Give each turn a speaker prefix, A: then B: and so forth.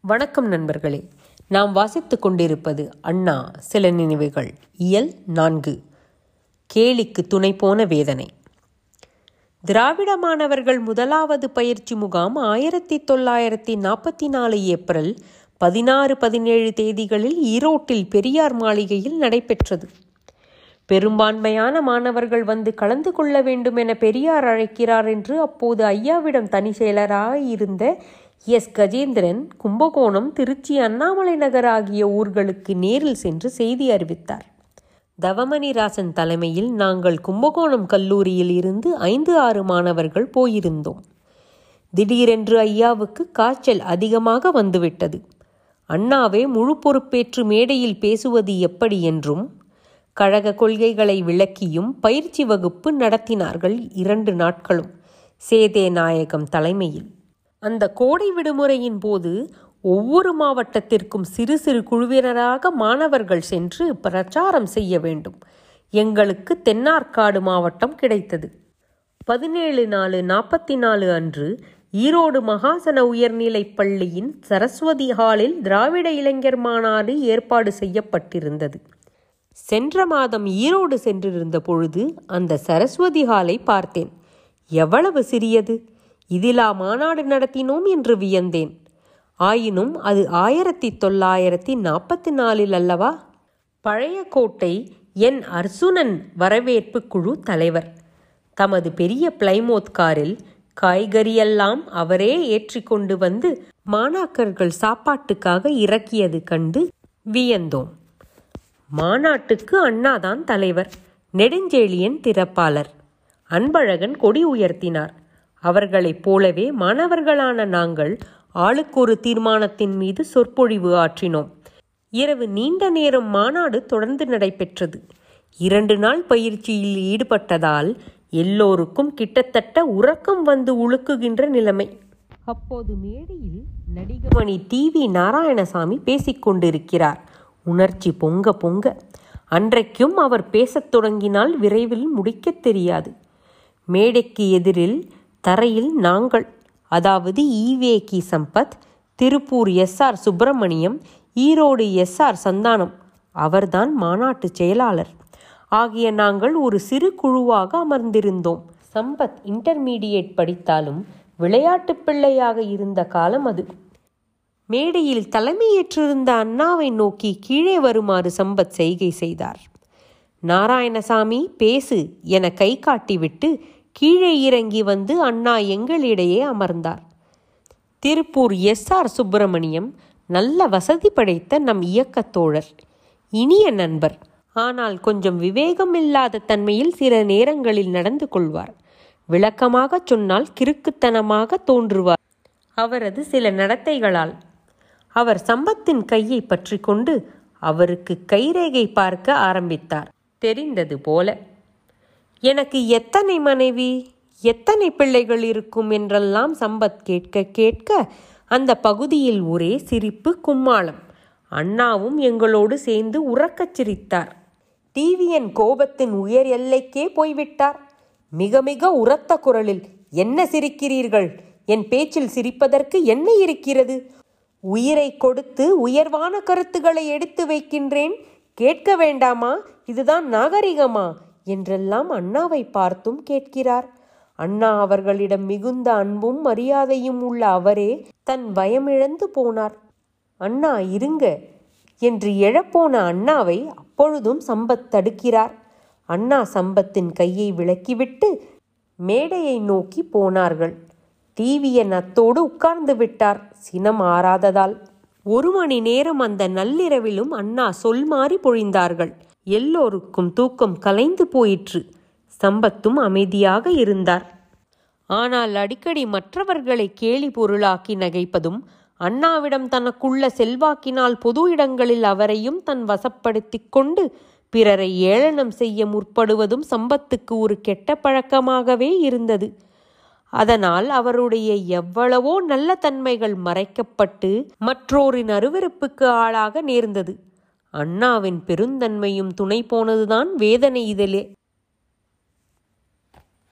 A: வணக்கம் நண்பர்களே. நாம் வாசித்து கொண்டிருப்பது அண்ணா சில நினைவுகள். இயல் நான்கு. கேலிக்கு துணை போன வேதனை. திராவிட மாணவர்கள் முதலாவது பயிற்சி முகாம் ஆயிரத்தி தொள்ளாயிரத்தி நாற்பத்தி நாலு ஏப்ரல் பதினாறு பதினேழு தேதிகளில் ஈரோட்டில் பெரியார் மாளிகையில் நடைபெற்றது. பெரும்பான்மையான மாணவர்கள் வந்து கலந்து கொள்ள வேண்டும் என பெரியார் அழைக்கிறார் என்று அப்போது ஐயாவிடம் தனி செயலராக இருந்த எஸ். கஜேந்திரன் கும்பகோணம் திருச்சி அண்ணாமலை நகர் ஆகிய ஊர்களுக்கு நேரில் சென்று செய்தி அறிவித்தார். தவமணிராசன் தலைமையில் நாங்கள் கும்பகோணம் கல்லூரியில் இருந்து ஐந்து ஆறு மாணவர்கள் போயிருந்தோம். திடீரென்று ஐயாவுக்கு காய்ச்சல் அதிகமாக வந்துவிட்டது. அண்ணாவே முழு பொறுப்பேற்று மேடையில் பேசுவது எப்படி என்றும் கழக கொள்கைகளை விளக்கியும் பயிற்சி வகுப்பு நடத்தினார்கள் இரண்டு நாட்களும் சேதே நாயகம் தலைமையில். அந்த கோடை விடுமுறையின் போது ஒவ்வொரு மாவட்டத்திற்கும் சிறு சிறு குழுவினராக மாணவர்கள் சென்று பிரச்சாரம் செய்ய வேண்டும். எங்களுக்கு தென்னார்காடு மாவட்டம் கிடைத்தது. பதினேழு நாலு நாற்பத்தி நாலு அன்று ஈரோடு மகாசன உயர்நிலைப் பள்ளியின் சரஸ்வதி ஹாலில் திராவிட இளைஞர் மாநாடு ஏற்பாடு செய்யப்பட்டிருந்தது. சென்ற மாதம் ஈரோடு சென்றிருந்த பொழுது அந்த சரஸ்வதி ஹாலை பார்த்தேன். எவ்வளவு சிறியது? இதிலா மாநாடு நடத்தினோம் என்று வியந்தேன். ஆயினும் அது ஆயிரத்தி தொள்ளாயிரத்தி நாற்பத்தி நாலில் அல்லவா? பழைய கோட்டை என் அர்சுனன் வரவேற்பு குழு தலைவர். தமது பெரிய பிளைமோத் காரில் காய்கறியெல்லாம் அவரே ஏற்றி கொண்டு வந்து மாணாக்கர்கள் சாப்பாட்டுக்காக இறக்கியது கண்டு வியந்தோம். மாநாட்டுக்கு அண்ணாதான் தலைவர் நெடுஞ்செழியன் திறப்பாளர். அன்பழகன் கொடி உயர்த்தினார். அவர்களைப் போலவே மாணவர்களான நாங்கள் ஆளுக்கு ஒரு தீர்மானத்தின் மீது சொற்பொழிவு ஆற்றினோம். இரவு நீண்ட நேரம் மாநாடு தொடர்ந்து நடைபெற்றது. இரண்டு நாள் பயிற்சியில் ஈடுபட்டதால் எல்லோருக்கும் கிட்டத்தட்ட உறக்கம் வந்து உழுக்குகின்ற நிலைமை. அப்போது மேடையில் நடிகமணி டி. வி. நாராயணசாமி பேசிக்கொண்டிருக்கிறார் உணர்ச்சி பொங்க பொங்க. அன்றைக்கும் அவர் பேசத் தொடங்கினால் விரைவில் முடிக்கத் தெரியாது. மேடைக்கு எதிரில் தரையில் நாங்கள் அதாவது E V K Sampath Tiruppur S R Subramaniam Erode S R Santhanam. அவர்தான் மாநாட்டு செயலாளர். ஆகிய நாங்கள் ஒரு சிறு குழுவாக அமர்ந்திருந்தோம். சம்பத் இன்டர்மீடியேட் படித்தாலும் விளையாட்டு பிள்ளையாக இருந்த காலம் அது. மேடையில் தலைமையேற்றிருந்த அண்ணாவை நோக்கி கீழே வருமாறு சம்பத் செய்கை செய்தார். நாராயணசாமி பேசு என கை காட்டிவிட்டு கீழே இறங்கி வந்து அண்ணா எங்களிடையே அமர்ந்தார். திருப்பூர் எஸ். ஆர். சுப்பிரமணியம் நல்ல வசதி படைத்த நம் இயக்கத் தோழர் இனிய நண்பர் ஆனால் கொஞ்சம் விவேகம் இல்லாத தன்மையில் சில நேரங்களில் நடந்து கொள்வார். விளக்கமாகச் சொன்னால் கிறுக்குத்தனமாக தோன்றுவார். அவரது சில நடத்தைகளால் அவர் சம்பத்தின் கையை பற்றி கொண்டு அவருக்கு கைரேகை பார்க்க ஆரம்பித்தார். தெரிந்தது போல எனக்கு எத்தனை மனைவி எத்தனை பிள்ளைகள் இருக்கும் என்றெல்லாம் சம்பத் கேட்க கேட்க அந்த பகுதியில் ஒரே சிரிப்பு கும்மாளம். அண்ணாவும் எங்களோடு சேர்ந்து உறக்கச் சிரித்தார். டிவிஎன் கோபத்தின் உயர் எல்லைக்கே போய்விட்டார். மிக மிக உரத்த குரலில் என்ன சிரிக்கிறீர்கள்? என் பேச்சில் சிரிப்பதற்கு என்ன இருக்கிறது? உயிரை கொடுத்து உயர்வான கருத்துக்களை எடுத்து வைக்கின்றேன். கேட்க வேண்டாமா? இதுதான் நாகரிகமா? என்றெல்லாம் அண்ணாவை பார்த்தும் கேட்கிறார். அண்ணா அவர்களிடம் மிகுந்த அன்பும் மரியாதையும் உள்ள அவரே தன் பயமிழந்து போனார். அண்ணா இருங்க என்று எழப்போன அண்ணாவை அப்பொழுதும் சம்பத் தடுக்கிறார். அண்ணா சம்பத்தின் கையை விலக்கிவிட்டு மேடையை நோக்கி போனார்கள். டிவியன் அத்தோடு உட்கார்ந்து விட்டார். சினம் ஆறாததால் ஒரு மணி நேரம் அந்த நள்ளிரவிலும் அண்ணா சொல் மாறி பொழிந்தார்கள். எல்லோருக்கும் தூக்கம் கலைந்து போயிற்று. சம்பத்தும் அமைதியாக இருந்தார். ஆனால் அடிக்கடி மற்றவர்களை கேலி பொருளாக்கி நகைப்பதும் அண்ணாவிடம் தனக்குள்ள செல்வாக்கினால் பொது இடங்களில் அவரையும் தன் வசப்படுத்திக் கொண்டு பிறரை ஏளனம் செய்ய முற்படுவதும் சம்பத்துக்கு ஒரு கெட்ட பழக்கமாகவே இருந்தது. அதனால் அவருடைய எவ்வளவோ நல்ல தன்மைகள் மறைக்கப்பட்டு மற்றோரின் அருவருப்புக்கு ஆளாக நேர்ந்தது. அண்ணாவின் பெருந்தன்மையும் துணை போனதுதான் வேதனை இதழே.